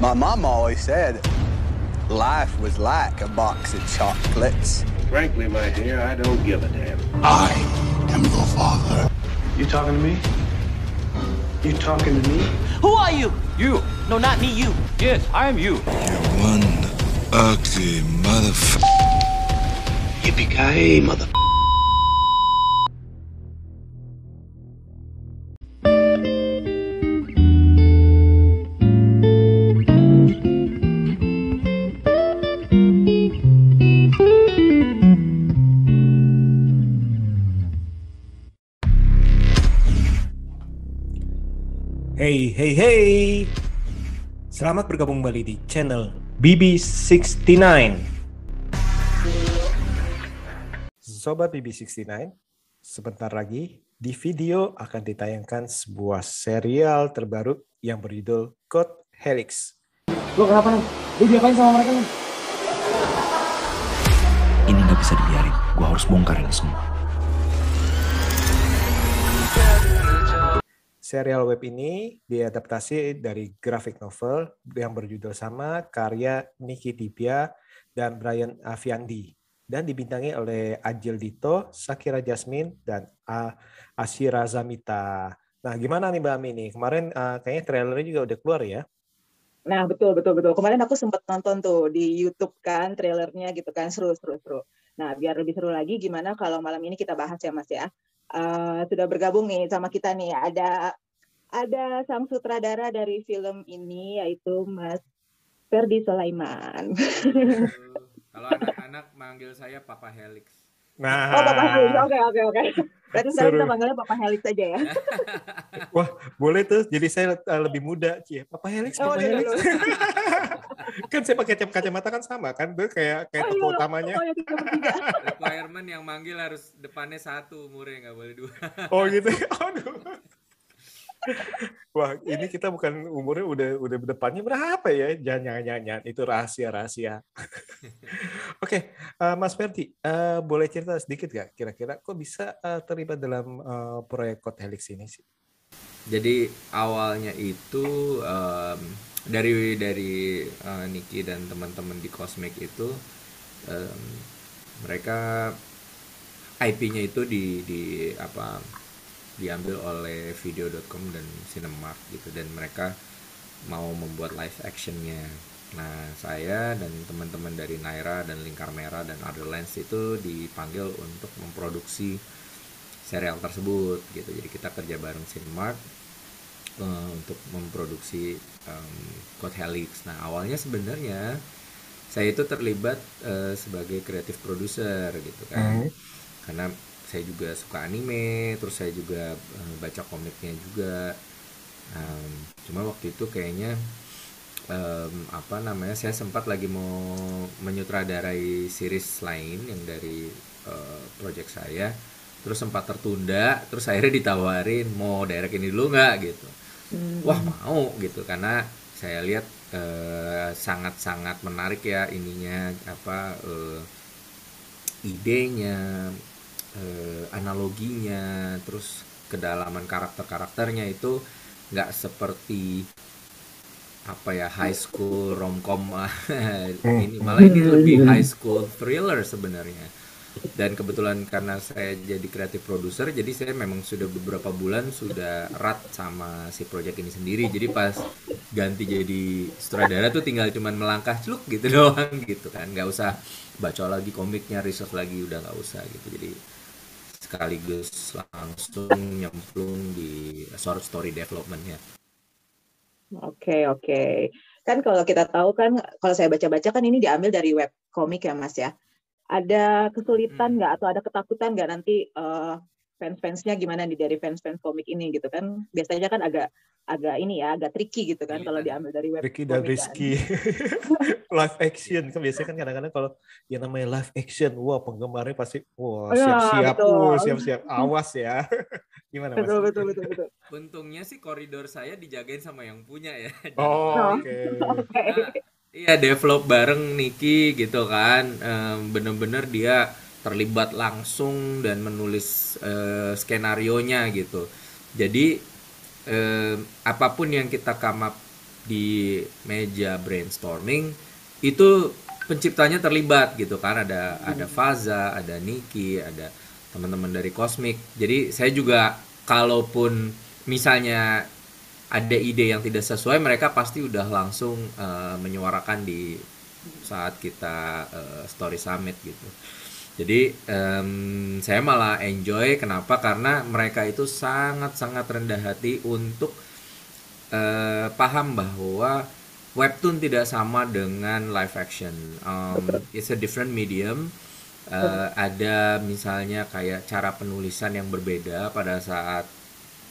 My mom always said life was like a box of chocolates. Frankly, my dear, I don't give a damn. I am your father. You talking to me? You talking to me? Who are you? You. No, not me, you. Yes, I am you. You one ugly motherfucker. Yippee-ki-yay, mother... Hey. Selamat bergabung kembali di channel BB69. Sobat BB69, sebentar lagi di video akan ditayangkan sebuah serial terbaru yang berjudul Code Helix. Lo kenapa nih? Lu diapain sama mereka nih? Ini nggak bisa dibiarin. Gua harus bongkar ini semua. Serial web ini diadaptasi dari graphic novel yang berjudul sama karya Niki Tibia dan Brian Aviandi dan dibintangi oleh Ajil Dito, Sakira Jasmine, dan A- Asyira Zamita. Nah, gimana nih Mbak Ami nih? Kemarin uh, kayaknya trailernya juga udah keluar ya? Nah, betul betul betul. Kemarin aku sempat nonton tuh di YouTube kan trailernya gitu kan seru seru seru. Nah, biar lebih seru lagi gimana kalau malam ini kita bahas ya Mas ya. Eh, sudah bergabung nih sama kita nih ada ada sang sutradara dari film ini yaitu Mas Ferdi Sulaiman. Kalau anak-anak manggil saya Papa Helix. Nah, Oh, Papa Helix. Oke oke oke. Berarti sekarang Seru. kita panggilnya Papa Helix aja ya. wah boleh tuh. Jadi saya uh, lebih muda, Cie. Papa Helix, Oh, Papa udah, Helix. kan saya pakai cap- kacamata kan sama kan, tuh kayak kayak Oh, tokoh iya. utamanya. Oh ya bertiga. Requirement yang manggil harus depannya satu umurnya nggak boleh dua. Oh gitu. Aduh. Wah, ini kita bukan umurnya udah udah depannya berapa ya? Jangan jangan jangan, jangan. itu rahasia rahasia. Oke, eh, Mas Ferdi, eh, boleh cerita sedikit gak kira-kira kok bisa eh, terlibat dalam eh, proyek Code Helix ini sih? Jadi awalnya itu em, dari dari eh, Niki dan teman-teman di Cosmic itu em, mereka IP-nya itu di di apa diambil oleh video.com dan Cinemark gitu dan mereka mau membuat live actionnya. Nah saya dan teman-teman dari Naira dan Lingkar Merah dan Otherlands itu dipanggil untuk memproduksi serial tersebut gitu. Jadi kita kerja bareng Cinemark eh, untuk memproduksi em, Code Helix. Nah awalnya sebenarnya saya itu terlibat eh, sebagai kreatif produser gitu kan karena saya juga suka anime terus saya juga eh, baca komiknya juga. Em, cuma waktu itu kayaknya em, apa namanya saya sempat lagi mau menyutradarai series lain yang dari eh, project saya. Terus sempat tertunda terus akhirnya ditawarin mau direct ini dulu nggak? Gitu. Wah mau gitu. Karena saya lihat eh, sangat-sangat menarik ya ininya apa eh, idenya eh, analoginya terus kedalaman karakter-karakternya itu nggak seperti apa ya high school romcom ini malah ini lebih high school thriller sebenarnya. Dan kebetulan karena saya jadi kreatif produser jadi saya memang sudah beberapa bulan sudah erat sama si project ini sendiri. Jadi pas ganti jadi sutradara tuh tinggal cuman melangkah celuk gitu doang gitu kan. Nggak usah baca lagi komiknya research lagi udah nggak usah gitu. Jadi sekaligus langsung nyemplung di short story developmentnya Oke, oke. Kan kalau kita tahu kan, kalau saya baca-baca kan ini diambil dari web komik ya, Mas ya. Ada kesulitan nggak atau ada ketakutan nggak nanti eh, fans-fansnya gimana nih dari fans-fans komik ini gitu kan? Biasanya kan agak agak ini ya, agak tricky gitu kan kalau diambil dari web Ricky dan kan. Rizky live action kan biasanya kan kadang-kadang kalau yang namanya live action wah penggemarnya pasti wah Iya, siap-siap betul. uh, siap-siap awas ya gimana mas Betul, betul, betul, betul. untungnya sih koridor saya dijagain sama yang punya ya oh Oh. oke Oke. Iya develop bareng Niki gitu kan Em, bener-bener dia terlibat langsung dan menulis eh, skenario nya gitu jadi em, apa pun yang kita come up di meja brainstorming itu penciptanya terlibat gitu kan ada ada Faza, ada Niki, ada teman-teman dari Cosmic. Jadi saya juga kalaupun misalnya ada ide yang tidak sesuai mereka pasti udah langsung uh, menyuarakan di saat kita uh, story summit gitu. Jadi um, saya malah enjoy kenapa? Karena mereka itu sangat-sangat rendah hati untuk uh, paham bahwa webtoon tidak sama dengan live action. Um, it's a different medium. Uh, ada misalnya kayak cara penulisan yang berbeda pada saat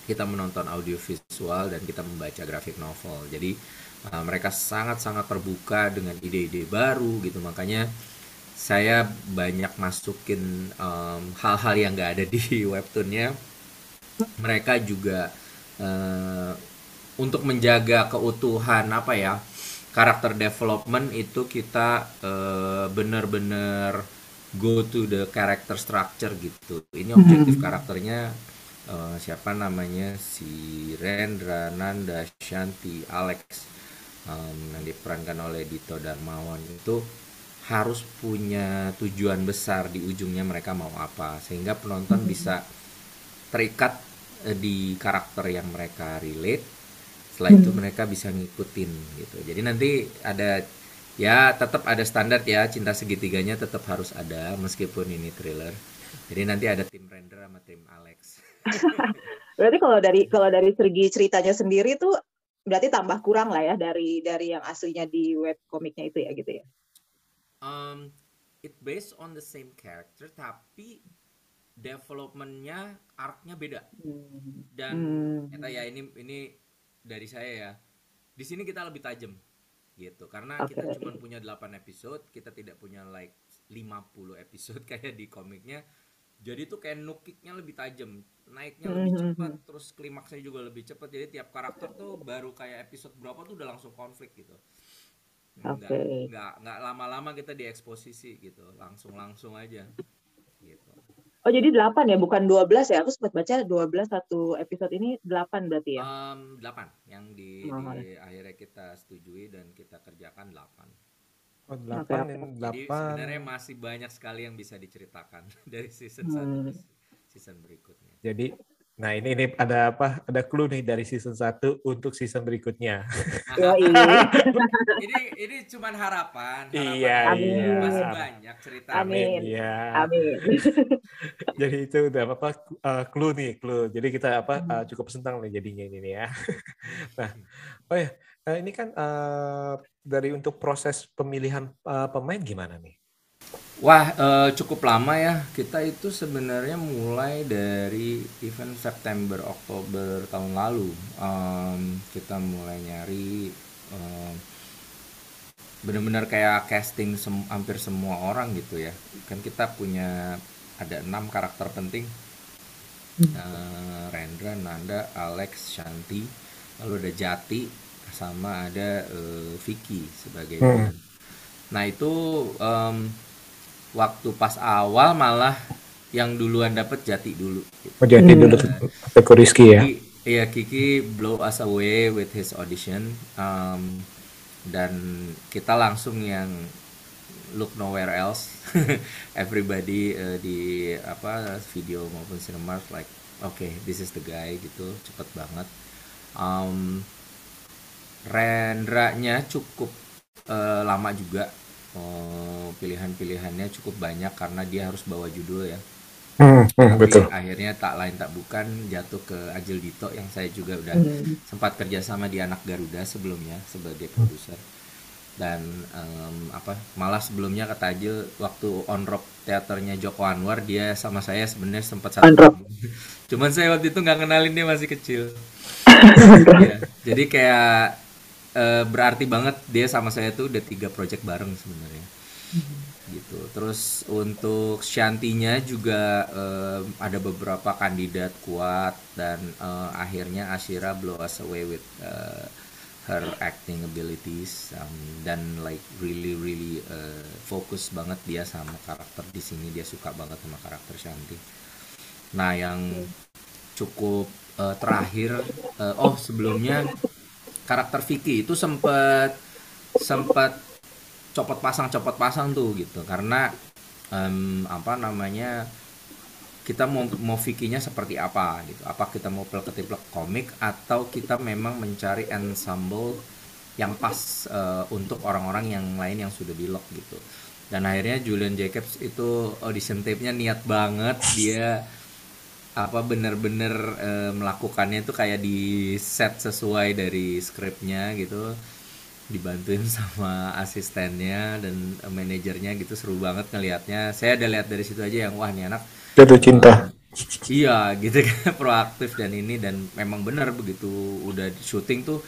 kita menonton audio visual dan kita membaca graphic novel. Jadi uh, mereka sangat-sangat terbuka dengan ide-ide baru gitu. Makanya saya banyak masukin hal-hal um, yang nggak ada di webtoonnya. Mereka juga uh, untuk menjaga keutuhan apa ya karakter development itu kita uh, bener-bener go to the character structure gitu. Ini objektif mm -hmm. karakternya uh, siapa namanya? Si Rendra Nanda Shanti Alex. Um, yang diperankan oleh Dito Darmawan itu harus punya tujuan besar di ujungnya mereka mau apa. Sehingga penonton hmm. bisa terikat uh, di karakter yang mereka relate. Setelah hmm. itu mereka bisa ngikutin gitu. Jadi nanti ada ya tetap ada standar ya. Cinta segitiganya tetap harus ada meskipun ini thriller. Jadi nanti ada tim render sama tim Alex. Berarti kalau dari kalau dari segi ceritanya sendiri tuh berarti tambah kurang lah ya dari dari yang aslinya di web komiknya itu ya gitu ya um, it based on the same character tapi developmentnya arcnya beda dan hmm. ya ini ini dari saya ya di sini kita lebih tajam gitu karena okay. kita cuma punya 8 episode kita tidak punya like 50 episode kayak di komiknya jadi tuh kayak nukiknya lebih tajam naiknya lebih hmm, hmm, cepat hmm. terus klimaksnya juga lebih cepat jadi tiap karakter tuh baru kayak episode berapa tuh udah langsung konflik gitu Oke. Okay. Nggak nggak lama-lama kita dieksposisi gitu, langsung-langsung aja. Gitu. Oh jadi 8 ya, bukan 12 ya? Aku sempat baca 12 satu episode ini 8 berarti ya? Um, 8 yang di, oh. di akhirnya kita setujui dan kita kerjakan 8. Oh, 8 okay. 8. Jadi sebenarnya masih banyak sekali yang bisa diceritakan dari season hmm. 1 season berikutnya. Jadi Nah ini ini ada apa? Ada clue nih dari season 1 untuk season berikutnya. ini ini cuma harapan. harapan iya, iya. Masih banyak cerita. Amin. Iya. Amin. Jadi itu udah apa uh, clue nih, clue. Jadi kita apa uh, cukup senang nih jadinya ini nih ya. nah, oh ya, uh, ini kan uh, dari untuk proses pemilihan uh, pemain gimana nih? Wah, uh, cukup lama ya. Kita itu sebenarnya mulai dari event September Oktober tahun lalu. Um, kita mulai nyari um, benar-benar kayak casting sem hampir semua orang gitu ya. Kan kita punya ada enam karakter penting. Uh, Rendra, Nanda, Alex, Shanti, lalu ada Jati, sama ada uh, Vicky sebagai. Hmm. Nah itu um, waktu pas awal malah yang duluan dapat Jati dulu. Gitu. Oh Jati hmm. dulu Teko Rizky ya? Iya Kiki blow us away with his audition um, dan kita langsung yang look nowhere else. Everybody uh, di apa video maupun cinema like oke okay, this is the guy gitu cepet banget. Um, rendranya cukup uh, lama juga oh, pilihan-pilihannya cukup banyak karena dia harus bawa judul ya. Hmm, hmm, betul. akhirnya tak lain tak bukan jatuh ke Ajil Dito yang saya juga udah hmm. sempat kerjasama di Anak Garuda sebelumnya sebagai produser dan um, apa malah sebelumnya kata Ajil waktu on rock teaternya Joko Anwar dia sama saya sebenarnya sempat satu cuman saya waktu itu nggak kenalin dia masih kecil ya, jadi kayak uh, berarti banget dia sama saya tuh udah tiga project bareng sebenarnya. Hmm. gitu. Terus untuk Shantinya juga uh, ada beberapa kandidat kuat dan uh, akhirnya Ashira blow us away with uh, her acting abilities um, dan like really really uh, fokus banget dia sama karakter di sini. Dia suka banget sama karakter Shanti. Nah yang cukup uh, terakhir uh, oh sebelumnya karakter Vicky itu sempet sempet copot pasang copot pasang tuh gitu. Karena em, apa namanya kita mau mau Vicky-nya seperti apa gitu. Apa kita mau plek-ketiplek komik atau kita memang mencari ensemble yang pas eh, untuk orang-orang yang lain yang sudah di lock gitu. Dan akhirnya Julian Jacobs itu audition tape-nya niat banget. Dia apa bener-bener eh, melakukannya itu kayak di set sesuai dari skripnya gitu dibantuin sama asistennya dan manajernya gitu seru banget ngelihatnya saya ada lihat dari situ aja yang wah nih anak Jatuh cinta. Iya gitu kan proaktif dan ini dan memang benar begitu udah syuting tuh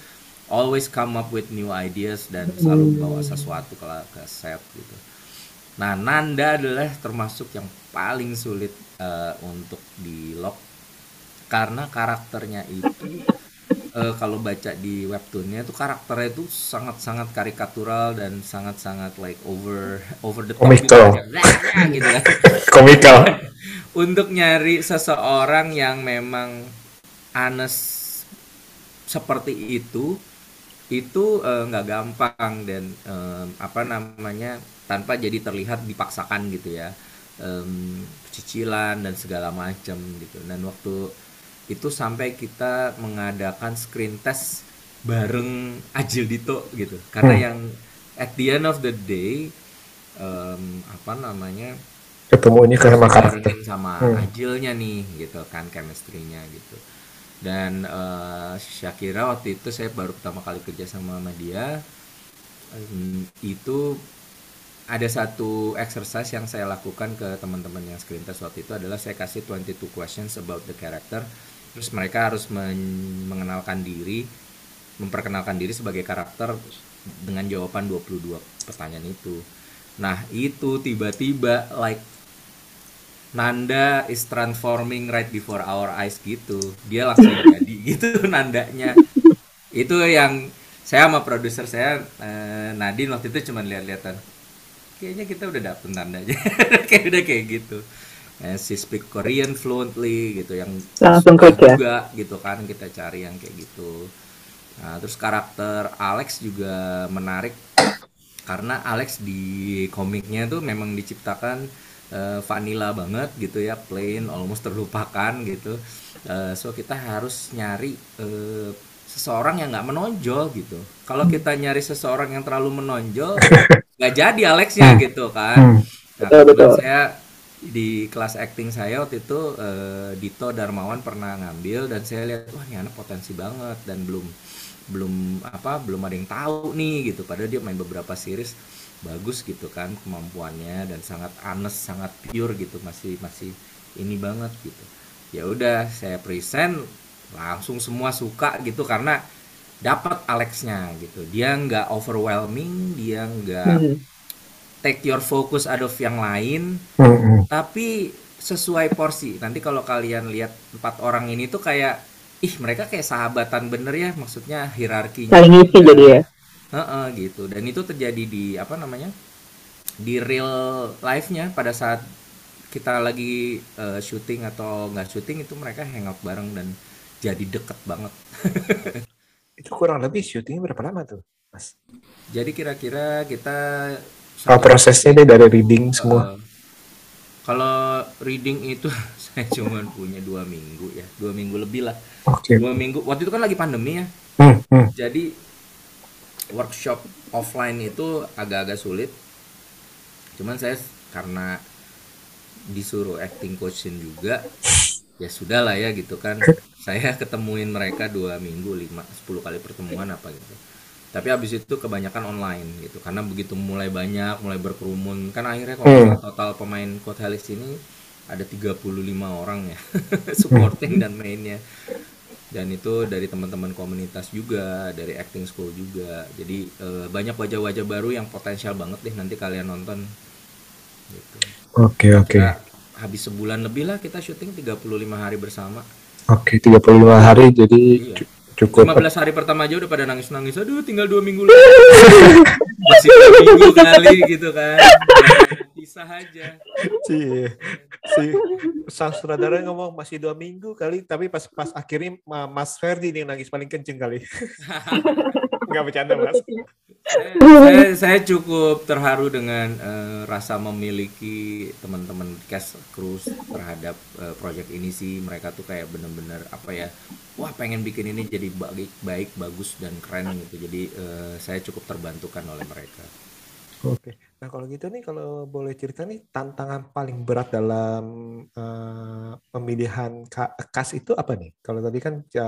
always come up with new ideas dan selalu bawa sesuatu ke, ke set gitu. Nah Nanda adalah termasuk yang paling sulit eh, untuk di lock karena karakternya itu eh, kalau baca di webtoonnya tuh karakternya itu sangat-sangat karikatural dan sangat-sangat like over over the top gitu, Comical. gitu kan Komikal. untuk nyari seseorang yang memang honest seperti itu itu eh, nggak gampang dan em, apa namanya tanpa jadi terlihat dipaksakan gitu ya Em, cicilan dan segala macam gitu dan waktu itu sampai kita mengadakan screen test bareng Ajil Dito gitu karena Hmm. yang at the end of the day em, apa namanya Ketemunya ke sama karakter. barengan sama Hmm. Ajilnya nih gitu kan chemistry-nya gitu dan eh, Shakira waktu itu saya baru pertama kali kerja sama sama dia Em, itu ada satu exercise yang saya lakukan ke teman-teman yang screen test waktu itu adalah saya kasih 22 questions about the character. Terus mereka harus men- mengenalkan diri memperkenalkan diri sebagai karakter dengan jawaban 22 pertanyaan itu. Nah itu tiba-tiba like Nanda is transforming right before our eyes gitu. Dia langsung jadi gitu nandanya. Itu yang saya sama produser saya eh, Nadine waktu itu cuma lihat-lihatan kayaknya kita udah dapet nandanya kayak udah kayak gitu. Eh, she speak Korean fluently gitu yang Langsung suka klik ya? juga gitu kan kita cari yang kayak gitu. Nah terus karakter Alex juga menarik karena Alex di komiknya tuh memang diciptakan eh, vanilla banget gitu ya plain almost terlupakan gitu. Eh, so kita harus nyari eh, seseorang yang nggak menonjol gitu. Kalau kita nyari seseorang yang terlalu menonjol nggak jadi Alexnya gitu kan. Hmm. nah, Betul, saya di kelas acting saya waktu itu eh, Dito Darmawan pernah ngambil dan saya lihat wah ini anak potensi banget dan belum belum apa belum ada yang tahu nih gitu. Padahal dia main beberapa series bagus gitu kan kemampuannya dan sangat honest sangat pure gitu masih masih ini banget gitu. Ya udah saya present langsung semua suka gitu karena dapat Alexnya gitu dia nggak overwhelming dia nggak Hmm. take your focus out of yang lain Hmm, hmm. tapi sesuai porsi nanti kalau kalian lihat empat orang ini tuh kayak ih mereka kayak sahabatan bener ya maksudnya hierarkinya Saling ngisi jadi ya. Heeh, gitu dan itu terjadi di apa namanya di real life-nya pada saat kita lagi eh, syuting atau nggak syuting itu mereka hangout bareng dan jadi deket banget Itu kurang lebih syutingnya berapa lama tuh, Mas? jadi kira-kira kita Oh, prosesnya deh dari reading semua. Eh, kalau reading itu saya cuma punya dua minggu ya dua minggu lebih lah Oke. dua minggu waktu itu kan lagi pandemi ya Hmm, hmm. jadi workshop offline itu agak-agak sulit cuman saya karena disuruh acting coachin juga ya sudah lah ya gitu kan. Saya ketemuin mereka dua minggu lima sepuluh kali pertemuan apa gitu. Tapi habis itu kebanyakan online gitu karena begitu mulai banyak mulai berkerumun. Kan akhirnya kalau Hmm. total pemain Code Helix ini ada 35 orang ya supporting dan mainnya. Dan itu dari teman-teman komunitas juga dari acting school juga. Jadi eh, banyak wajah-wajah baru yang potensial banget deh nanti kalian nonton. Gitu. Oke, oke. Kita habis sebulan lebih lah kita syuting 35 hari bersama Oke, 35 hari jadi Iya. cu- cukup 15 hari pertama aja udah pada nangis-nangis aduh tinggal dua minggu lagi masih dua minggu kali gitu kan pisah aja Iya. si sang sutradara ngomong masih dua minggu kali, tapi pas pas akhirnya Ma- Mas Ferdi nih yang nangis paling kenceng kali. Nggak bercanda mas. saya, saya, saya cukup terharu dengan eh, rasa memiliki teman-teman cast crew terhadap eh, project ini sih mereka tuh kayak bener-bener apa ya wah pengen bikin ini jadi baik baik bagus dan keren gitu jadi eh, saya cukup terbantukan oleh mereka Oke. Nah kalau gitu nih kalau boleh cerita nih tantangan paling berat dalam eh, pemilihan ka- cast itu apa nih? Kalau tadi kan ya,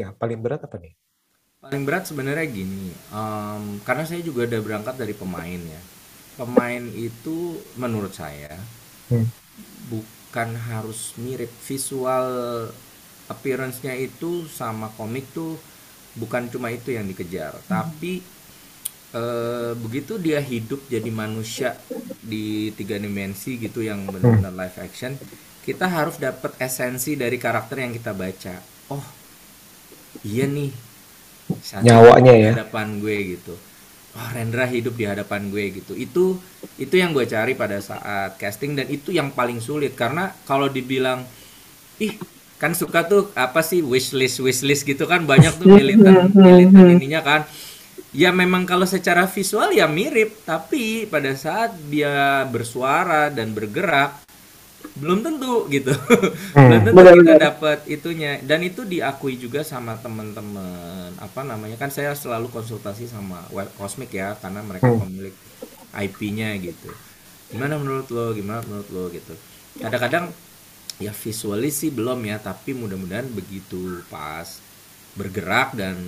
ya paling berat apa nih? Paling berat sebenarnya gini em, karena saya juga udah berangkat dari pemain ya. Pemain itu menurut saya Hmm. bukan harus mirip. Visual appearance-nya itu sama komik tuh bukan cuma itu yang dikejar. Tapi eh, begitu dia hidup jadi manusia di tiga dimensi gitu yang benar-benar live action kita harus dapat esensi dari karakter yang kita baca. Oh iya nih Satya Nyawanya di ya. hadapan gue gitu. Oh Rendra hidup di hadapan gue gitu. Itu itu yang gue cari pada saat casting dan itu yang paling sulit. Karena kalau dibilang ih kan suka tuh apa sih wishlist wishlist gitu kan banyak tuh militan militan ininya kan. Ya memang kalau secara visual ya mirip. Tapi pada saat dia bersuara dan bergerak belum tentu gitu. Belum tentu kita dapat itunya. Dan itu diakui juga sama teman-teman apa namanya kan saya selalu konsultasi sama web Cosmic ya karena mereka pemilik IP-nya gitu. Gimana menurut lo? Gimana menurut lo? Gitu. Kadang-kadang ya visualis sih belum ya tapi mudah-mudahan begitu pas bergerak dan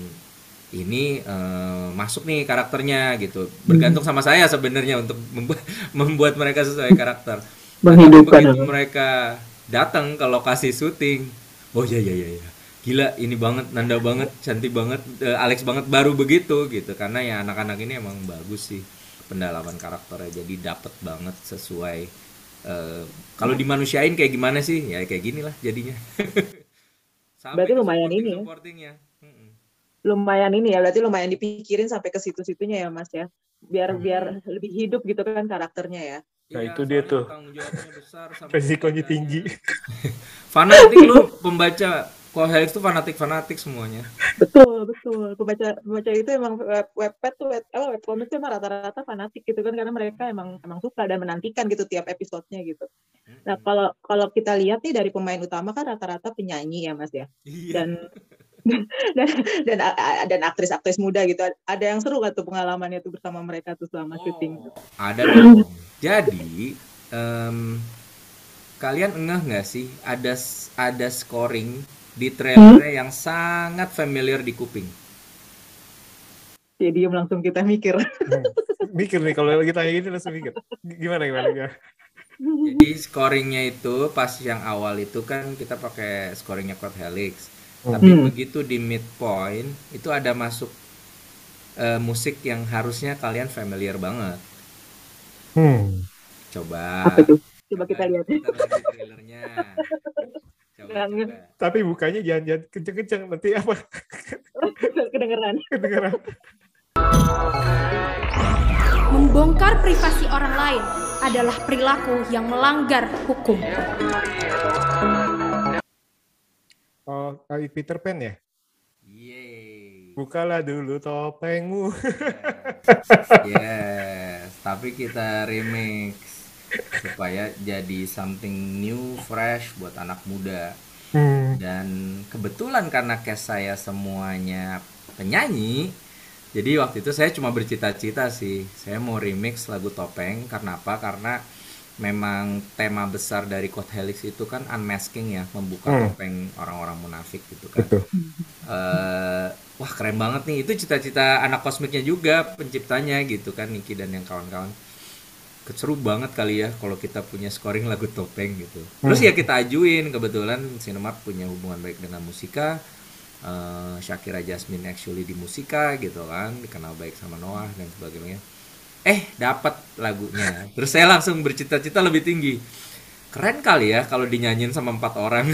ini eh, masuk nih karakternya gitu. Bergantung sama saya sebenarnya untuk membuat membuat mereka sesuai karakter Tapi begitu mereka datang ke lokasi syuting. Oh ya ya ya ya gila ini banget nanda banget cantik banget eh, Alex banget baru begitu gitu. Karena ya anak-anak ini emang bagus sih pendalaman karakternya. Jadi dapet banget sesuai eh, kalau dimanusiain kayak gimana sih? Ya kayak gini lah jadinya. Sampai Berarti lumayan supporting- ini ya. lumayan ini ya berarti lumayan dipikirin sampai ke situ-situnya ya mas ya. Biar biar lebih hidup gitu kan karakternya ya Nah, Iya, itu dia tuh. besar Resikonya tinggi. fanatik lu pembaca. Kalau Helix tuh fanatik fanatik semuanya. Betul betul. Pembaca pembaca itu emang web webpad tuh web apa web comic tuh emang rata-rata fanatik gitu kan karena mereka emang emang suka dan menantikan gitu tiap episodenya gitu. Nah kalau kalau kita lihat nih dari pemain utama kan rata-rata penyanyi ya mas ya. Iya. dan dan dan dan aktris-aktris muda gitu. Ada yang seru gak tuh pengalamannya tuh bersama mereka tuh selama syuting? Oh, ada dong. Jadi em, kalian engeh nggak sih ada ada scoring di trailernya yang sangat familiar di kuping. ya langsung kita mikir Hmm. Mikir nih kalau lagi tanya gini langsung mikir. Gimana gimana? gimana? Jadi scoringnya itu pas yang awal itu kan kita pakai scoringnya Code Helix. Tapi Hmm. begitu di midpoint itu ada masuk eh, musik yang harusnya kalian familiar banget. Hmm. Coba. apa tuh coba kita lihat trailernya. Coba, coba. Tapi bukanya jangan-jangan kenceng-kenceng nanti apa kedengeran kedengeran. Membongkar privasi orang lain adalah perilaku yang melanggar hukum. Oh, Peter Pan ya? Yeay. Bukalah dulu topengmu. Yes. Yes, tapi kita remix supaya jadi something new, fresh buat anak muda. Hmm. Dan kebetulan karena cast saya semuanya penyanyi, jadi waktu itu saya cuma bercita-cita sih, saya mau remix lagu Topeng. Karena apa? Karena memang tema besar dari Code Helix itu kan unmasking ya, membuka Hmm. topeng orang-orang munafik gitu kan. Betul. Eh, wah keren banget nih, itu cita-cita anak kosmiknya juga penciptanya gitu kan, Niki dan yang kawan-kawan. Seru banget kali ya kalau kita punya scoring lagu Topeng gitu. Terus ya kita ajuin, kebetulan Cinemark punya hubungan baik dengan musika. eh, Shakira Jasmine actually di musika gitu kan, dikenal baik sama Noah dan sebagainya. Eh, dapat lagunya. Terus saya langsung bercita-cita lebih tinggi. keren kali ya kalau dinyanyiin sama empat orang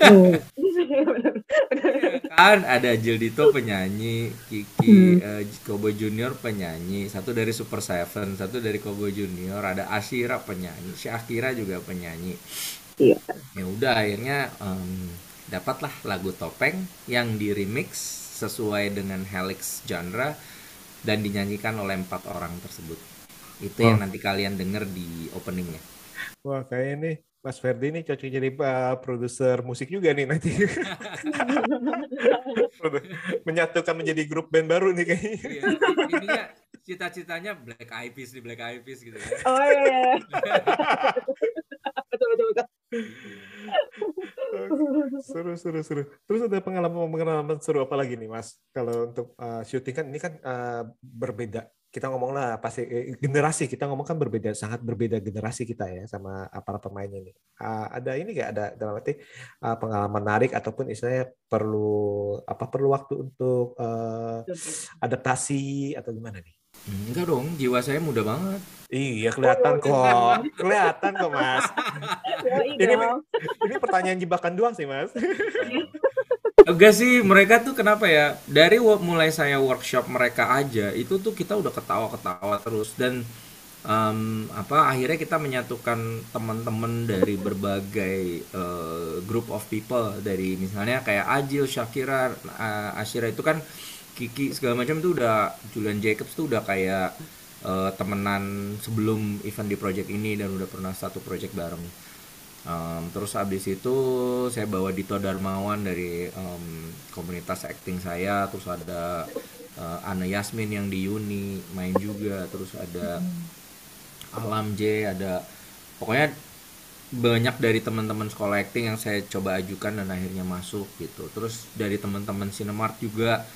Hmm. kan ada Dito penyanyi Kiki eh, Kobo Junior penyanyi satu dari Super Seven satu dari Kobo Junior ada Ashira penyanyi Syakira juga penyanyi Iya. ya udah akhirnya em, dapatlah lagu topeng yang di remix sesuai dengan helix genre dan dinyanyikan oleh empat orang tersebut itu yang Oh. nanti kalian denger di openingnya Wah, kayaknya nih Mas Ferdi nih cocok jadi uh, produser musik juga nih nanti. Menyatukan menjadi grup band baru nih kayaknya. Iya, ininya cita-citanya Black Eyed Peas di Black Eyed Peas gitu ya Oh iya, iya. betul betul betul. Seru seru seru. Terus ada pengalaman pengalaman seru apa lagi nih Mas? Kalau untuk uh, syuting kan ini kan uh, berbeda. Kita ngomong lah pasti eh, generasi kita ngomong kan berbeda sangat berbeda generasi kita ya sama para pemainnya ini. Uh, ada ini nggak ada dalam arti uh, pengalaman menarik ataupun istilahnya perlu apa perlu waktu untuk uh, adaptasi atau gimana nih? Enggak dong jiwa saya muda banget Iya kelihatan kok, kelihatan kok Mas. Ini ini pertanyaan jebakan doang sih Mas. Enggak sih, mereka tuh kenapa ya? Dari mulai saya workshop mereka aja, itu tuh kita udah ketawa-ketawa terus dan em, apa akhirnya kita menyatukan teman-teman dari berbagai eh, group of people dari misalnya kayak Ajil, Shakira, A- Ashira itu kan Kiki segala macam tuh udah Julian Jacobs tuh udah kayak eh, temenan sebelum event di project ini dan udah pernah satu project bareng. Um, terus abis itu saya bawa Dito Darmawan dari um, komunitas acting saya, terus ada uh, Ana Yasmin yang di Uni main juga, terus ada Alam J, ada pokoknya banyak dari teman-teman sekolah acting yang saya coba ajukan dan akhirnya masuk gitu. Terus dari teman-teman Cinemart juga,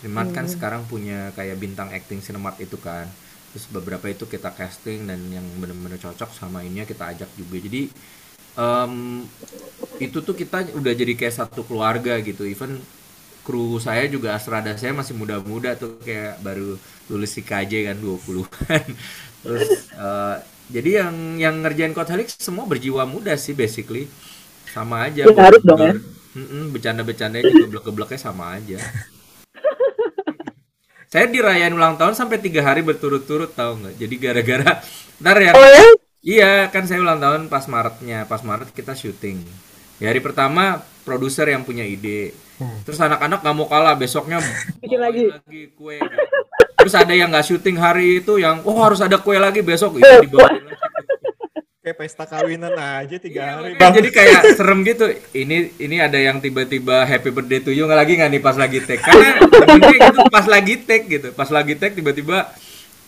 Cinemart kan sekarang punya kayak bintang acting Cinemart itu kan. Terus beberapa itu kita casting dan yang benar-benar cocok sama ini kita ajak juga. Jadi em, itu tuh kita udah jadi kayak satu keluarga gitu. Even kru saya juga Astrada saya masih muda-muda tuh kayak baru lulus IKJ kan 20-an. Terus eh, jadi yang yang ngerjain Code Helix semua berjiwa muda sih basically. Sama aja. Ya, harus dong ya. Bercanda-bercandanya juga geblek-gebleknya sama aja. Saya dirayain ulang tahun sampai tiga hari berturut-turut tahu nggak? Jadi gara-gara ntar ya. Oh ya? Iya kan saya ulang tahun pas Maretnya, pas Maret kita syuting. Di hari pertama produser yang punya ide. Terus anak-anak nggak mau kalah besoknya Bikin lagi. lagi kue. gitu. Terus ada yang nggak syuting hari itu yang oh harus ada kue lagi besok itu dibawain lagi. Kayak pesta kawinan aja tiga Iya, hari. makanya jadi kayak serem gitu. Ini ini ada yang tiba-tiba happy birthday to you nggak lagi nggak nih pas lagi take? Karena gitu pas lagi take gitu. Pas lagi take tiba-tiba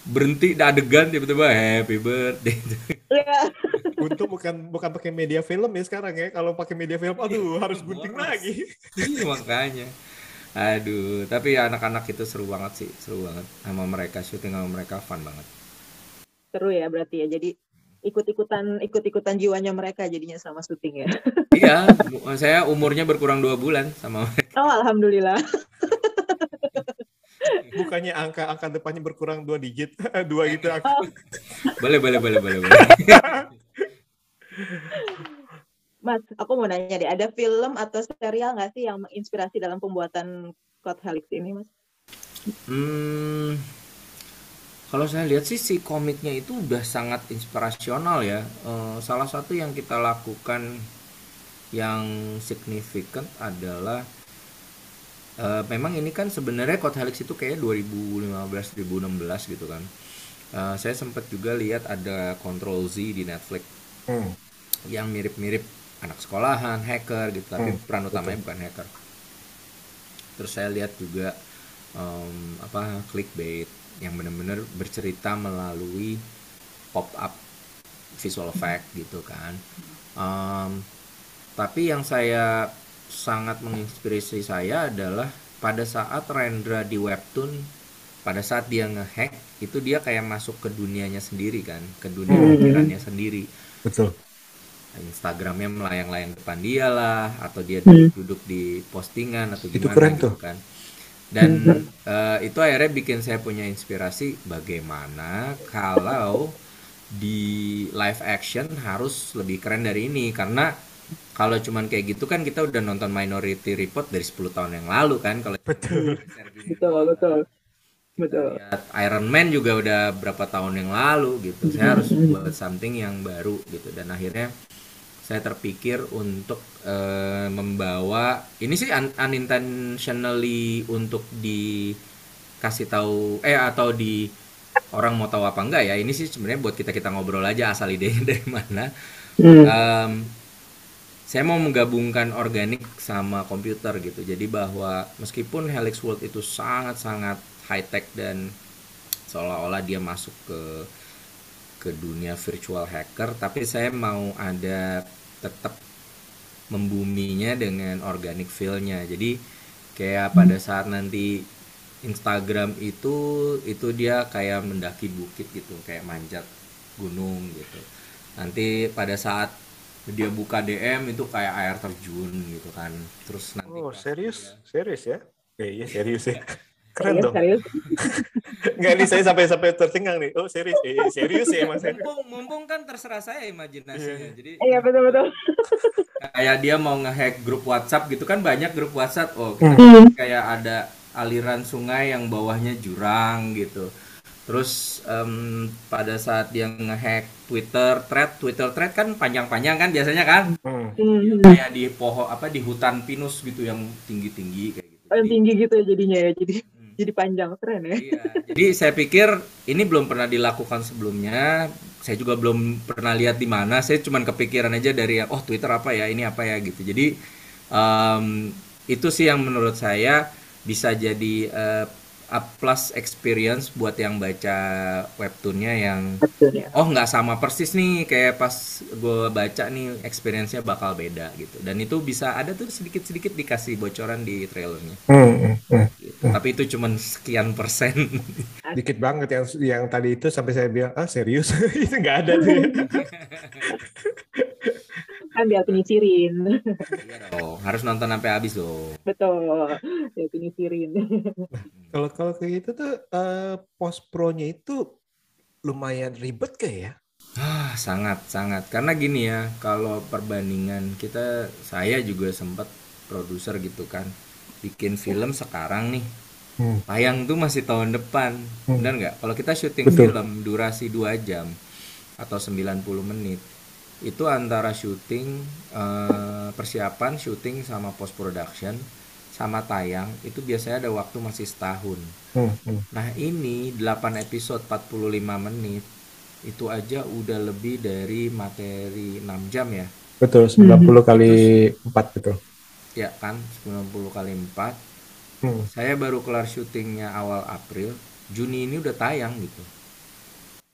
berhenti ada adegan tiba-tiba happy birthday. Iya. Untung bukan bukan pakai media film ya sekarang ya. Kalau pakai media film, aduh harus gunting boros. lagi. Iya makanya. Aduh, tapi ya anak-anak itu seru banget sih, seru banget sama mereka syuting sama mereka fun banget. Seru ya berarti ya. Jadi ikut-ikutan ikut-ikutan jiwanya mereka jadinya sama syuting ya. iya, saya umurnya berkurang dua bulan sama mereka. Oh alhamdulillah. Bukannya angka angka depannya berkurang dua digit, dua gitu. angka. Boleh, boleh, boleh, boleh, boleh. Mas, aku mau nanya deh, ada film atau serial nggak sih yang menginspirasi dalam pembuatan Code Helix ini, Mas? Hmm, kalau saya lihat sih si komiknya itu udah sangat inspirasional ya. Eh, salah satu yang kita lakukan yang signifikan adalah eh, memang ini kan sebenarnya Code Helix itu kayak 2015 2016 gitu kan. Eh, saya sempat juga lihat ada Control Z di Netflix Hmm. yang mirip-mirip anak sekolahan, hacker gitu, tapi Hmm, peran utamanya bukan hacker. Terus saya lihat juga em, apa clickbait yang benar-benar bercerita melalui pop up visual effect gitu kan. Em, tapi yang saya sangat menginspirasi saya adalah pada saat Rendra di webtoon pada saat dia ngehack itu dia kayak masuk ke dunianya sendiri kan ke dunia Hmm. pikirannya sendiri Betul. Instagramnya melayang-layang depan dia lah atau dia Hmm. duduk di postingan atau Itu gimana keren gitu tuh. kan dan eh, itu akhirnya bikin saya punya inspirasi bagaimana kalau di live action harus lebih keren dari ini. Karena kalau cuman kayak gitu kan kita udah nonton Minority Report dari 10 tahun yang lalu kan. Kalau Betul. betul betul. Betul. lihat Iron Man juga udah berapa tahun yang lalu gitu. Saya harus buat something yang baru gitu. Dan akhirnya saya terpikir untuk eh, membawa ini sih un- unintentionally untuk dikasih tahu eh atau di orang mau tahu apa enggak ya. Ini sih sebenarnya buat kita kita ngobrol aja asal idenya dari mana. Em, saya mau menggabungkan organik sama komputer gitu. Jadi bahwa meskipun Helix World itu sangat-sangat high tech dan seolah-olah dia masuk ke ke dunia virtual hacker, tapi saya mau ada tetap membuminya dengan organic feel-nya. Jadi kayak pada saat nanti Instagram itu itu dia kayak mendaki bukit gitu, kayak manjat gunung gitu. Nanti pada saat dia buka DM itu kayak air terjun gitu kan. Terus nanti Oh, serius? dia- Serius ya? Eh, iya serius ya. Keren serius dong. serius Enggak nih saya sampai sampai tercengang nih. Oh, serius. Eh, serius ya Mas. mumpung, mumpung kan terserah saya imajinasinya. Jadi iya betul betul kayak dia mau ngehack grup WhatsApp gitu kan banyak grup WhatsApp. Oh, kita Hmm. kayak ada aliran sungai yang bawahnya jurang gitu. Terus em, pada saat dia ngehack Twitter thread, Twitter thread kan panjang-panjang kan biasanya kan? Hmm. Hmm. Kayak di pohon apa di hutan pinus gitu yang tinggi-tinggi kayak gitu. Oh, yang tinggi gitu ya jadinya ya jadi Hmm. Jadi panjang keren ya Iya, jadi saya pikir ini belum pernah dilakukan sebelumnya. Saya juga belum pernah lihat di mana. Saya cuman kepikiran aja dari oh Twitter apa ya, ini apa ya gitu. Jadi em, itu sih yang menurut saya bisa jadi eh, plus experience buat yang baca webtoonnya yang betul ya oh nggak sama persis nih kayak pas gue baca nih experience-nya bakal beda gitu. Dan itu bisa ada tuh sedikit-sedikit dikasih bocoran di trailernya. Hmm, hmm, hmm. Gitu. Tapi itu cuman sekian persen. Dikit banget yang yang tadi itu sampai saya bilang, ah serius? itu nggak ada tuh kan biar penyisirin Iya dong, harus nonton sampai habis dong. betul biar penyisirin Kalau kalau kayak gitu tuh eh, post pro-nya itu lumayan ribet kayak ya. Ah, sangat sangat. Karena gini ya, kalau perbandingan kita, saya juga sempat produser gitu kan, bikin film sekarang nih, Hmm. tayang tuh masih tahun depan, Hmm. benar nggak? Kalau kita syuting Betul. film durasi 2 jam atau 90 menit, itu antara syuting eh, persiapan syuting sama post production sama tayang itu biasanya ada waktu masih setahun. Hmm, hmm. Nah ini 8 episode 45 menit itu aja udah lebih dari materi 6 jam ya Betul, 90 kali 4 betul. Ya kan 90 kali 4 Hmm. Saya baru kelar syutingnya awal April Juni ini udah tayang gitu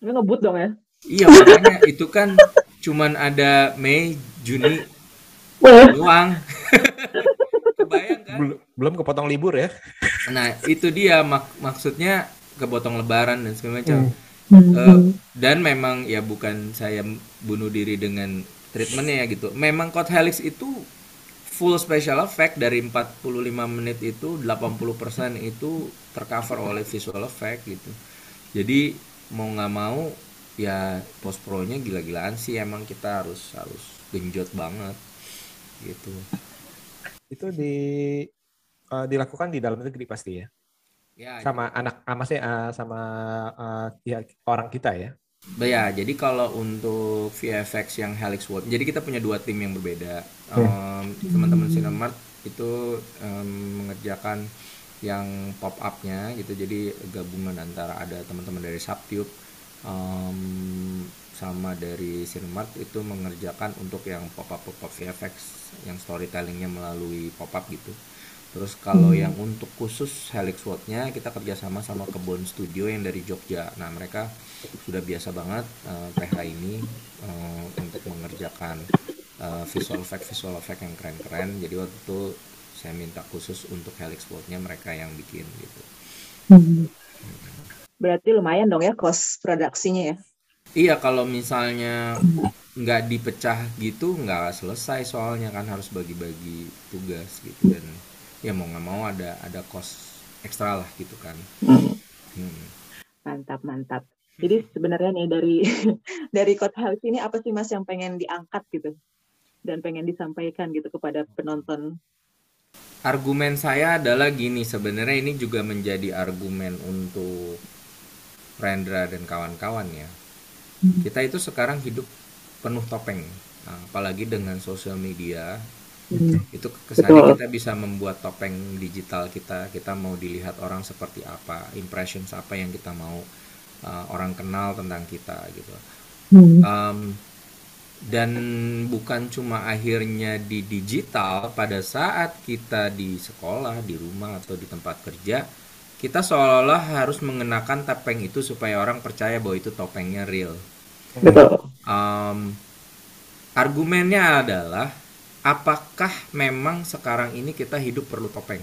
Ini ngebut dong ya Iya makanya itu kan cuman ada Mei Juni doang Kebayang kan Belum, belum kepotong libur ya. Nah itu dia mak maksudnya kepotong lebaran dan segala macam Hmm. Eh, dan memang ya bukan saya bunuh diri dengan treatmentnya ya gitu. Memang Code Helix itu full special effect dari 45 menit itu 80% itu tercover oleh visual effect gitu. Jadi mau nggak mau ya post pro-nya gila-gilaan sih emang kita harus harus genjot banget gitu. Itu di eh, dilakukan di dalam negeri pasti ya. Ya, Sama anak ah, maksudnya eh, sama eh, ya, orang kita ya. Ya, jadi kalau untuk VFX yang Helix World, jadi kita punya dua tim yang berbeda. Em, Teman-teman Cinemark itu em, mengerjakan yang pop up-nya gitu. Jadi gabungan antara ada teman-teman dari Subtube em, sama dari Cinemark itu mengerjakan untuk yang pop up pop up VFX yang storytellingnya melalui pop up gitu. Terus kalau yang untuk khusus Helix World-nya kita kerjasama sama Kebon Studio yang dari Jogja. Nah mereka sudah biasa banget eh, PH ini eh, untuk mengerjakan eh, visual effect visual effect yang keren-keren. Jadi waktu itu saya minta khusus untuk Helix World-nya mereka yang bikin gitu. berarti lumayan dong ya cost produksinya ya Iya kalau misalnya nggak dipecah gitu nggak selesai soalnya kan harus bagi-bagi tugas gitu dan ya mau nggak mau ada ada cost ekstra lah gitu kan. Hmm. mantap mantap Jadi sebenarnya nih dari dari Coach House ini apa sih Mas yang pengen diangkat gitu dan pengen disampaikan gitu kepada penonton? Argumen saya adalah gini, sebenarnya ini juga menjadi argumen untuk Rendra dan kawan-kawan ya. Kita itu sekarang hidup penuh topeng, nah, apalagi dengan sosial media. Itu kesannya kita bisa membuat topeng digital kita. Kita mau dilihat orang seperti apa, impressions apa yang kita mau uh, orang kenal tentang kita gitu. Um, dan bukan cuma akhirnya di digital pada saat kita di sekolah, di rumah atau di tempat kerja, kita seolah-olah harus mengenakan topeng itu supaya orang percaya bahwa itu topengnya real. Um, argumennya adalah apakah memang sekarang ini kita hidup perlu topeng?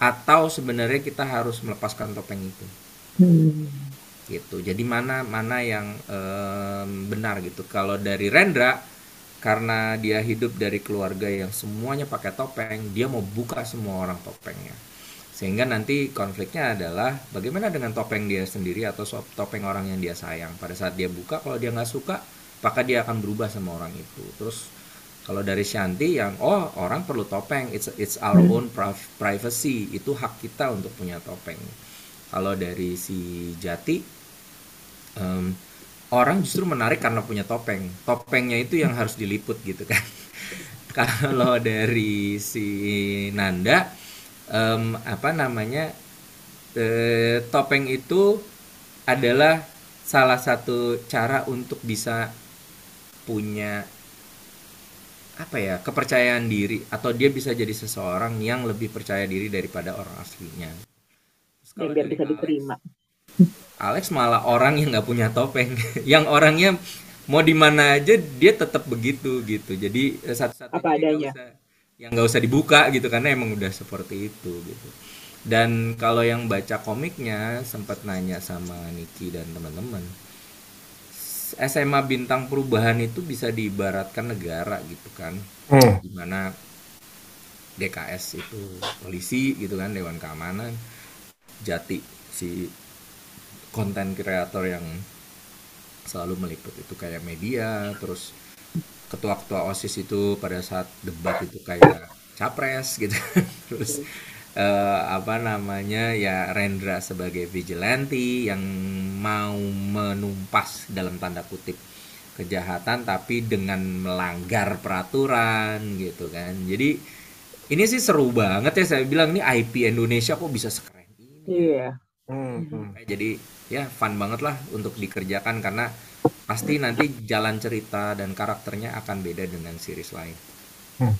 Atau sebenarnya kita harus melepaskan topeng itu? Gitu. Jadi mana mana yang em, benar gitu. Kalau dari Rendra karena dia hidup dari keluarga yang semuanya pakai topeng, dia mau buka semua orang topengnya. Sehingga nanti konfliknya adalah bagaimana dengan topeng dia sendiri atau topeng orang yang dia sayang. Pada saat dia buka, kalau dia nggak suka, maka dia akan berubah sama orang itu. Terus kalau dari Shanti yang oh orang perlu topeng, it's it's our own pri- privacy, itu hak kita untuk punya topeng. Kalau dari si Jati, em, orang justru menarik karena punya topeng. Topengnya itu yang harus diliput gitu kan. Kalau dari si Nanda, em, apa namanya, eh, topeng itu adalah salah satu cara untuk bisa punya apa ya kepercayaan diri atau dia bisa jadi seseorang yang lebih percaya diri daripada orang aslinya. Terus Ya, kalau biar bisa Alex, diterima. Alex malah orang yang nggak punya topeng, yang orangnya mau di mana aja dia tetap begitu gitu. Jadi eh, satu-satunya Apa adanya. usah yang nggak usah dibuka gitu karena emang udah seperti itu gitu. Dan kalau yang baca komiknya sempat nanya sama Niki dan teman-teman, SMA bintang perubahan itu bisa diibaratkan negara gitu kan, Hmm. di mana DKS itu polisi gitu kan, Dewan Keamanan, Jati si konten kreator yang selalu meliput itu kayak media, terus ketua-ketua OSIS itu pada saat debat itu kayak capres gitu terus eh, apa namanya ya Rendra sebagai vigilante yang mau menumpas dalam tanda kutip kejahatan tapi dengan melanggar peraturan gitu kan jadi ini sih seru banget ya saya bilang ini IP Indonesia kok bisa sekeren ini Iya. Hmm, hmm. jadi ya fun banget lah untuk dikerjakan karena pasti nanti jalan cerita dan karakternya akan beda dengan series lain. Hmm.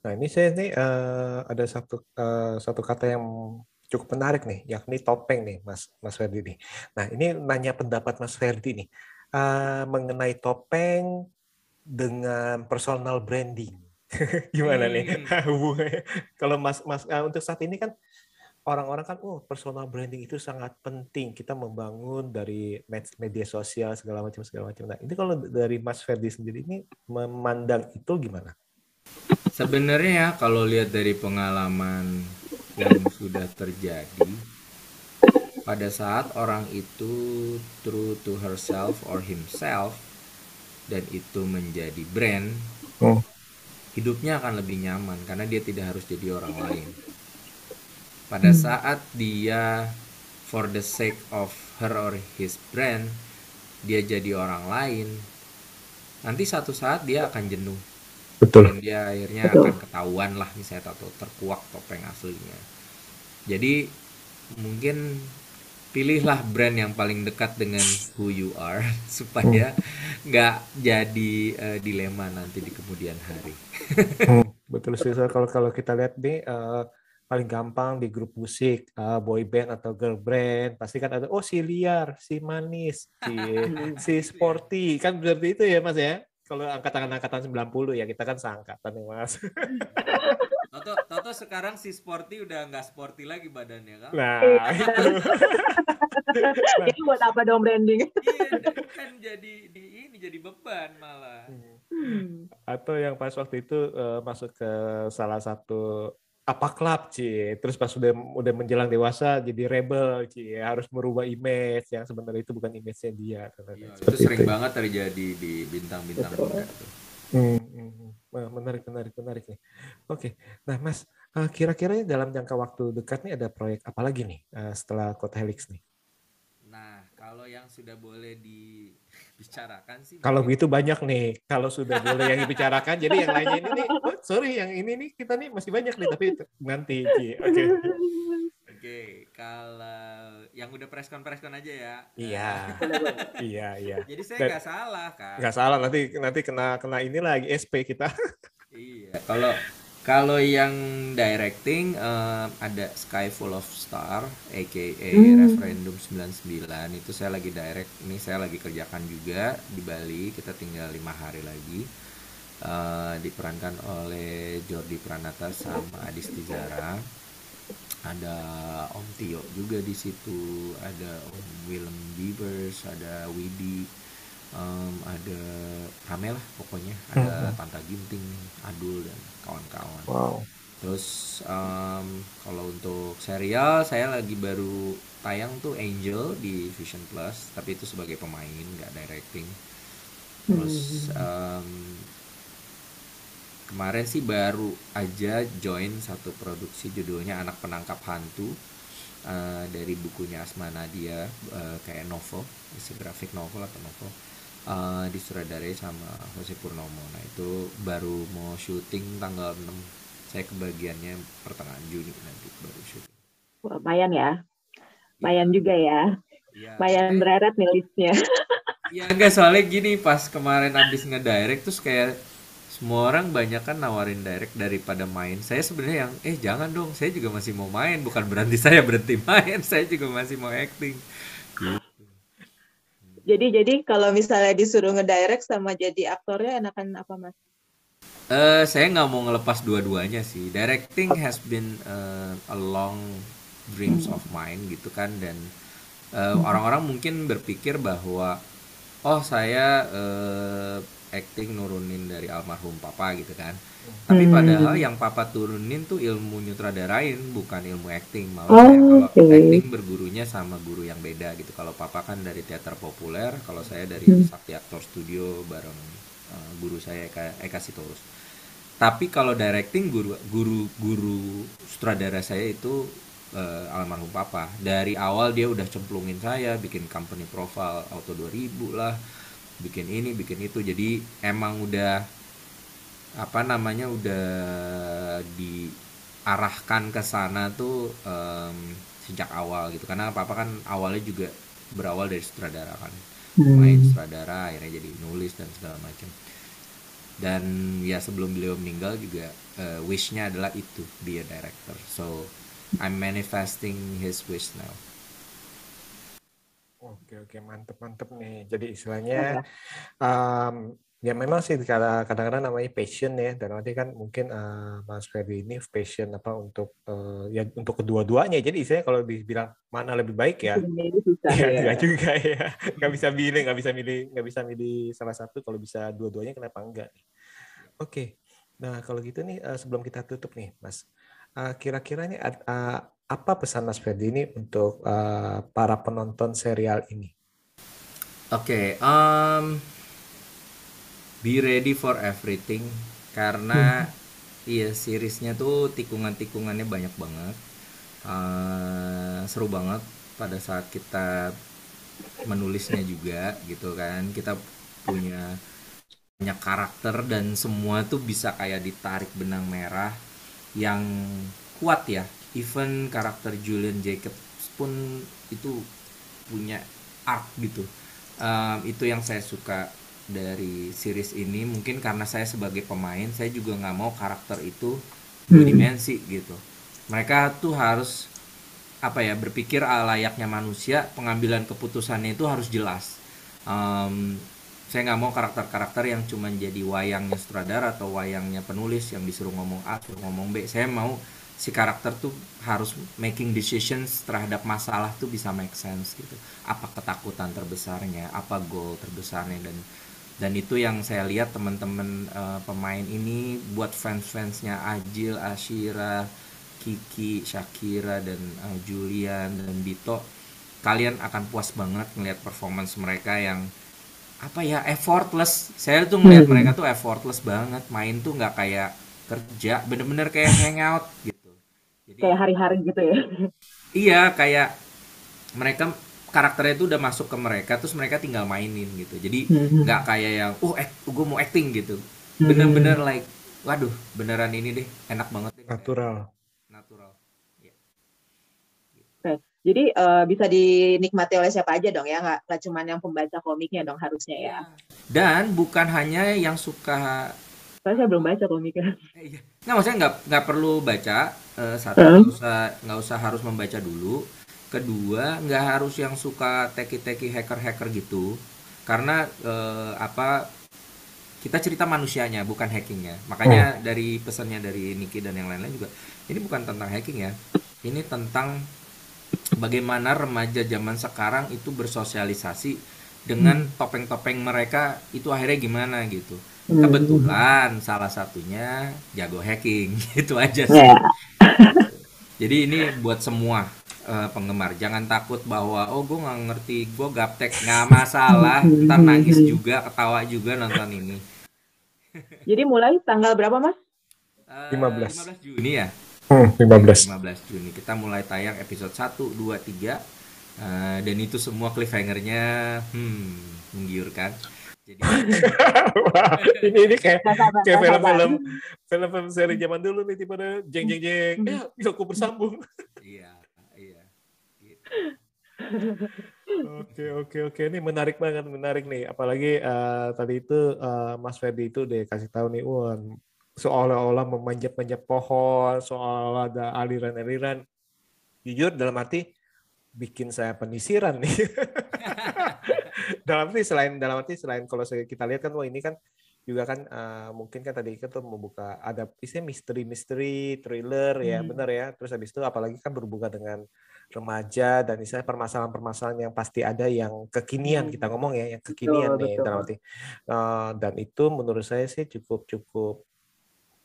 Nah, ini saya nih eh, ada satu eh, satu kata yang cukup menarik nih, yakni topeng nih, Mas Mas Ferdi nih. Nah, ini nanya pendapat Mas Ferdi nih eh, mengenai topeng dengan personal branding. Gimana nih Hmm. hubungannya? Kalau Mas Mas eh, untuk saat ini kan orang-orang kan, oh personal branding itu sangat penting. Kita membangun dari med- media sosial segala macam segala macam. Nah, ini kalau dari Mas Ferdi sendiri ini memandang itu gimana? Sebenarnya ya kalau lihat dari pengalaman yang sudah terjadi pada saat orang itu true to herself or himself dan itu menjadi brand, Oh. hidupnya akan lebih nyaman karena dia tidak harus jadi orang lain. Pada saat dia for the sake of her or his brand, dia jadi orang lain, nanti satu saat dia akan jenuh Betul. dan dia akhirnya akan ketahuan lah misalnya atau terkuak topeng aslinya. Jadi mungkin pilihlah brand yang paling dekat dengan who you are supaya nggak jadi eh, dilema nanti di kemudian hari. Hmm, betul sih kalau kalau kita lihat nih eh, paling gampang di grup musik eh, boy band atau girl band pasti kan ada oh si liar, si manis, si si sporty kan berarti itu ya Mas ya. Kalau angkatan-angkatan 90 ya kita kan seangkatan nih Mas. Toto, Toto sekarang si sporty udah nggak sporty lagi badannya kan? Nah, Iya. itu. Ini buat apa dong branding? Iya, kan jadi di ini jadi beban malah. Hmm. Atau yang pas waktu itu eh, masuk ke salah satu apa klub cie terus pas udah udah menjelang dewasa jadi rebel cie harus merubah image yang sebenarnya itu bukan image-nya dia ya, itu sering itu. banget terjadi di bintang-bintang hmm, hmm, hmm. menarik menarik menarik nih. Oke. Nah mas eh, kira-kira dalam jangka waktu dekat nih ada proyek apa lagi nih eh, setelah Kota Helix nih? Nah kalau yang sudah boleh di bicarakan sih. Kalau gitu banyak nih. Kalau sudah boleh yang dibicarakan, jadi yang lainnya ini nih, oh, sorry yang ini nih kita nih masih banyak nih, tapi nanti. Oke. Okay. Oke, kalau yang udah preskon preskon aja ya. Iya. iya, iya. Jadi saya nggak salah kan. Nggak salah nanti nanti kena kena ini lagi SP kita. iya. Kalau kalau yang directing uh, ada Sky Full of Star, aka hmm. Referendum 99 itu saya lagi direct. Ini saya lagi kerjakan juga di Bali. Kita tinggal lima hari lagi. Uh, diperankan oleh Jordi Pranata sama Adis Tizara. Ada Om Tio juga di situ. Ada Om Willem Beavers, ada Widi um, ada rame lah pokoknya ada hmm. Tanta Ginting, Adul dan kawan-kawan. Wow. Terus um, kalau untuk serial saya lagi baru tayang tuh Angel di Vision Plus, tapi itu sebagai pemain nggak directing. Terus um, kemarin sih baru aja join satu produksi judulnya Anak Penangkap Hantu uh, dari bukunya Asma Nadia uh, kayak novel, isi grafik novel atau novel uh, disutradarai sama Jose Purnomo. Nah itu baru mau syuting tanggal 6 saya kebagiannya pertengahan Juni nanti baru syuting. Wah, lumayan ya. Lumayan juga ya. ya saya... bereret nih listnya. Ya enggak soalnya gini pas kemarin abis ngedirect terus kayak semua orang banyak kan nawarin direct daripada main. Saya sebenarnya yang eh jangan dong, saya juga masih mau main, bukan berarti saya berhenti main, saya juga masih mau acting. Gitu. Jadi jadi kalau misalnya disuruh ngedirect sama jadi aktornya enakan apa mas? Uh, saya nggak mau ngelepas dua-duanya sih. Directing has been uh, a long dreams of mine gitu kan dan uh, orang-orang mungkin berpikir bahwa oh saya uh, acting nurunin dari almarhum papa gitu kan. Tapi hmm. padahal yang papa turunin tuh ilmu nyutradarain, bukan ilmu acting. Malah oh, kalau okay. acting bergurunya sama guru yang beda gitu. Kalau papa kan dari teater populer, kalau saya dari hmm. Sakti Aktor Studio bareng uh, guru saya Eka, Eka Sitorus. Tapi kalau directing guru guru guru sutradara saya itu uh, almarhum papa. Dari awal dia udah cemplungin saya, bikin company profile auto 2000 lah, bikin ini, bikin itu. Jadi emang udah apa namanya udah diarahkan ke sana tuh um, sejak awal gitu. Karena apa apa kan awalnya juga berawal dari sutradara kan. Hmm. main sutradara akhirnya jadi nulis dan segala macam. Dan ya sebelum beliau meninggal juga uh, wishnya adalah itu be a director. So I'm manifesting his wish now Oke oke mantep mantep nih. Jadi istilahnya um, Ya memang sih kadang-kadang namanya passion ya. Dan nanti kan mungkin uh, Mas Ferdi ini passion apa untuk uh, ya untuk kedua-duanya. Jadi saya kalau dibilang mana lebih baik ya. Susah, ya, ya. juga ya. Nggak bisa pilih nggak bisa milih nggak bisa milih salah satu. Kalau bisa dua-duanya kenapa enggak oke. Nah kalau gitu nih uh, sebelum kita tutup nih Mas. Uh, kira-kira nih uh, apa pesan Mas Ferdi ini untuk uh, para penonton serial ini? Oke okay, um be ready for everything. Karena hmm. iya seriesnya tuh tikungan-tikungannya banyak banget. Uh, seru banget pada saat kita menulisnya juga gitu kan. Kita punya banyak karakter dan semua tuh bisa kayak ditarik benang merah yang kuat ya even karakter Julian Jacobs pun itu punya arc gitu. Um, itu yang saya suka dari series ini. Mungkin karena saya sebagai pemain saya juga nggak mau karakter itu dua hmm. dimensi gitu. Mereka tuh harus apa ya berpikir layaknya manusia pengambilan keputusannya itu harus jelas. Um, saya nggak mau karakter-karakter yang cuma jadi wayangnya sutradara atau wayangnya penulis yang disuruh ngomong A suruh ngomong B. Saya mau si karakter tuh harus making decisions terhadap masalah tuh bisa make sense gitu. Apa ketakutan terbesarnya apa goal terbesarnya dan dan itu yang saya lihat teman-teman uh, pemain ini buat fans-fansnya Ajil, Ashira, Kiki, Shakira dan uh, Julian dan Bito kalian akan puas banget ngelihat performance mereka yang apa ya effortless. Saya tuh ngeliat Hmm. mereka tuh effortless banget main tuh nggak kayak kerja bener-bener kayak hangout gitu jadi Kayak hari-hari gitu ya. iya kayak mereka karakternya itu udah masuk ke mereka terus mereka tinggal mainin gitu jadi Hmm. nggak kayak yang oh act, gue mau acting gitu bener-bener like waduh beneran ini deh enak banget deh Natural. natural Ya. Jadi eh, bisa dinikmati oleh siapa aja dong ya, nggak nggak cuma yang pembaca komiknya dong harusnya ya. dan bukan hanya yang suka Soalnya saya belum baca komiknya. Eh. Nggak maksudnya nggak nggak perlu baca eh, satu Hmm. nggak usah nggak usah harus membaca dulu. Kedua nggak harus yang suka teki-teki hacker-hacker gitu. Karena eh, apa kita cerita manusianya bukan hackingnya. Makanya dari pesannya dari Niki dan yang lain-lain juga ini bukan tentang hacking ya. Ini tentang bagaimana remaja zaman sekarang itu bersosialisasi dengan topeng-topeng mereka itu akhirnya gimana gitu. Kebetulan salah satunya jago hacking gitu aja sih. Ya. Jadi ini buat semua eh, penggemar jangan takut bahwa oh gue nggak ngerti gue gaptek nggak masalah ntar nangis juga ketawa juga nonton ini. Jadi mulai tanggal berapa mas? Eh, 15. 15 Juni ya. Hmm, 15. 15 Juni kita mulai tayang episode 1, 2, 3 Eh, dan itu semua cliffhangernya hmm menggiurkan. Jadi Wah, ini ini kayak kayak film-film film-film seri zaman dulu nih tipe jeng jeng jeng ya bisa aku bersambung. Iya iya. Gitu. oke oke oke. Ini menarik banget menarik nih. Apalagi eh, tadi itu eh, Mas Ferdi itu deh kasih tahu nih wah seolah-olah memanjat-manjat pohon soal ada aliran-aliran. Jujur dalam arti bikin saya penisiran nih dalam arti selain dalam arti selain kalau kita lihat kan wah ini kan juga kan eh, mungkin kan tadi tuh membuka ada istilah misteri-misteri thriller ya Hmm. benar ya terus habis itu apalagi kan berhubungan dengan remaja dan istilah permasalahan-permasalahan yang pasti ada yang kekinian Hmm. kita ngomong ya yang kekinian Betul, nih betul. dalam arti Eh, dan itu menurut saya sih cukup cukup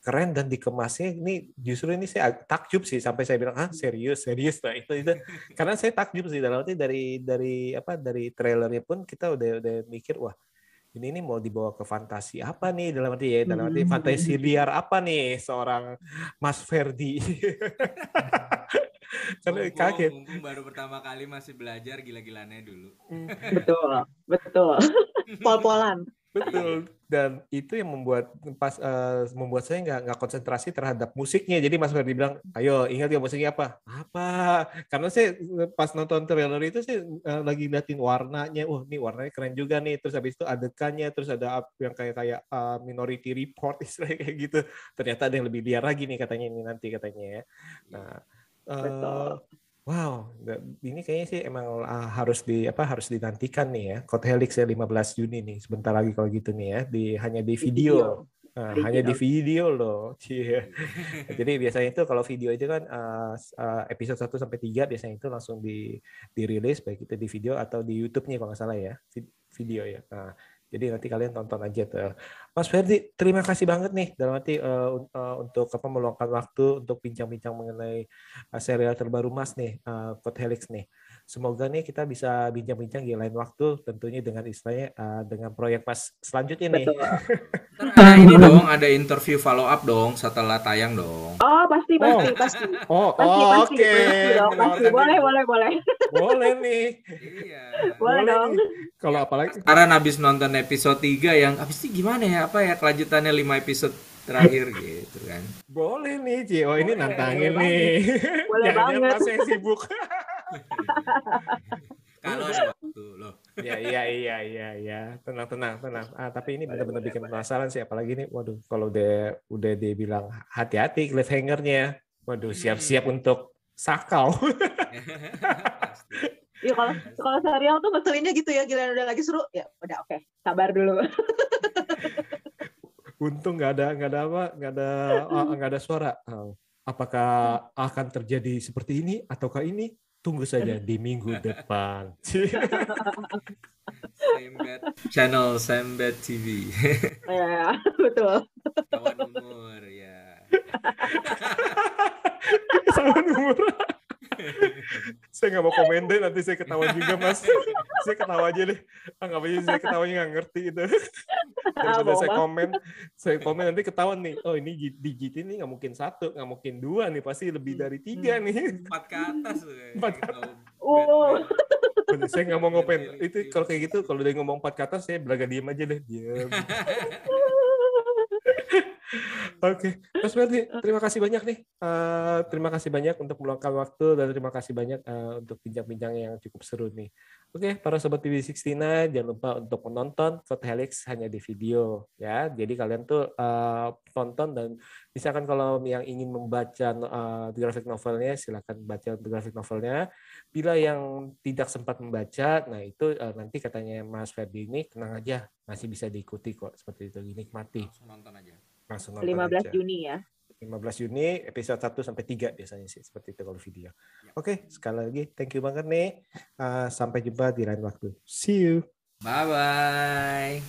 keren dan dikemasnya ini justru ini saya takjub sih sampai saya bilang ah serius serius nah itu itu karena saya takjub sih dalam arti dari dari apa dari trailernya pun kita udah udah mikir wah ini ini mau dibawa ke fantasi apa nih dalam arti ya dalam arti Hmm. fantasi liar apa nih seorang Mas Ferdi karena Mumpung- kaget mumpung baru pertama kali masih belajar gila-gilannya dulu. Betul, betul. Pol-polan. Betul. Dan itu yang membuat pas eh, membuat saya nggak nggak konsentrasi terhadap musiknya. Jadi Mas Ferdi bilang, ayo ingat ya musiknya apa? Apa? Karena saya eh, pas nonton trailer itu saya eh, lagi liatin warnanya. Wah, ini warnanya keren juga nih. Terus habis itu adegannya, terus ada yang kayak kayak eh, Minority Report istilahnya kayak gitu. Ternyata ada yang lebih liar lagi nih katanya ini nanti katanya ya. Nah, eh, Betul. Wow, ini kayaknya sih emang ah, harus di apa harus dinantikan nih ya. Code Helix ya 15 Juni nih. Sebentar lagi kalau gitu nih ya, di hanya di video. Nah, Di hanya di video. video loh. Cie. Jadi biasanya itu kalau video itu kan ah, ah, episode 1 sampai 3 biasanya itu langsung di dirilis baik itu di video atau di YouTube-nya kalau nggak salah ya. vid- Video ya. Nah, jadi nanti kalian tonton aja tuh. Mas Ferdi, terima kasih banget nih dalam arti un- eh, untuk apa meluangkan waktu untuk bincang-bincang mengenai uh, serial terbaru Mas nih, uh, Code Helix nih. Semoga nih kita bisa bincang-bincang di lain waktu, tentunya dengan istilahnya uh, dengan proyek Mas selanjutnya nih. Betul. Ini dong, ada interview follow up dong setelah tayang dong. Oh, pasti, pasti, pasti. Oh, Pasti, oh, pasti, oke. pasti dong, pasti. Menawarkan Boleh, boleh, boleh. Boleh nih. Iya. Boleh dong. nih. Kalau apalagi Sekarang habis nonton episode 3 yang habis ini gimana ya apa ya kelanjutannya 5 episode terakhir gitu kan. boleh nih, Ci. Oh, ini Boleh, nantangin boleh nih. Boleh banget. Mas yang sibuk. Kalau ada waktu loh. ya iya iya iya iya tenang tenang tenang. Ah tapi ini benar-benar bikin penasaran sih apalagi ini waduh kalau udah udah dia bilang hati-hati cliffhangernya. Waduh siap-siap untuk sakau. Iya kalau kalau serial tuh ngeselinnya gitu ya, giliran udah lagi seru, ya udah oke, sabar dulu. untung nggak ada nggak ada apa nggak ada ah, nggak ada suara. Oh, apakah akan terjadi seperti ini ataukah ini tunggu saja di minggu depan Sembet channel Sembet TV. ya, betul. Kawan umur ya. Salah umur. saya nggak mau komen deh, nanti saya ketawa juga mas. saya ketawa aja deh. Ah, nggak apa saya ketawanya nggak ngerti itu. Daripada bohong saya komen, saya komen nanti ketahuan nih. Oh ini gi- di GT ini nggak mungkin satu, nggak mungkin dua nih, pasti lebih dari tiga nih. Empat ke atas. Empat ke Kalau Oh. Bener, saya nggak mau ngopen. Lirik, Itu lirik. kalau kayak gitu, kalau dia ngomong empat kata, saya belaga diem aja deh. Diam. Oke, Mas Ferdi, terima kasih banyak nih. Eh, terima kasih banyak untuk meluangkan waktu dan terima kasih banyak eh, untuk bincang-bincang yang cukup seru nih. Oke, para sobat TV69 jangan lupa untuk menonton Code Helix hanya di video ya. Jadi kalian tuh eh, tonton dan misalkan kalau yang ingin membaca eh, graphic novelnya silakan baca graphic novelnya. Bila yang tidak sempat membaca, nah itu eh, nanti katanya Mas Ferdi ini tenang aja masih bisa diikuti kok seperti itu dinikmati Langsung nonton aja. Langsung nonton 15 aja. Juni ya. 15 Juni episode 1 sampai 3 biasanya sih seperti itu kalau video. Oke, sekali lagi thank you banget nih. Uh, sampai jumpa di lain waktu. See you. Bye bye.